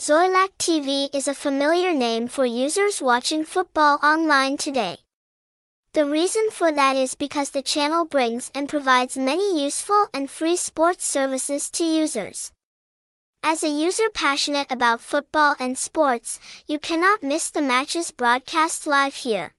Xoilac TV is a familiar name for users watching football online today. The reason for that is because the channel brings and provides many useful and free sports services to users. As a user passionate about football and sports, you cannot miss the matches broadcast live here.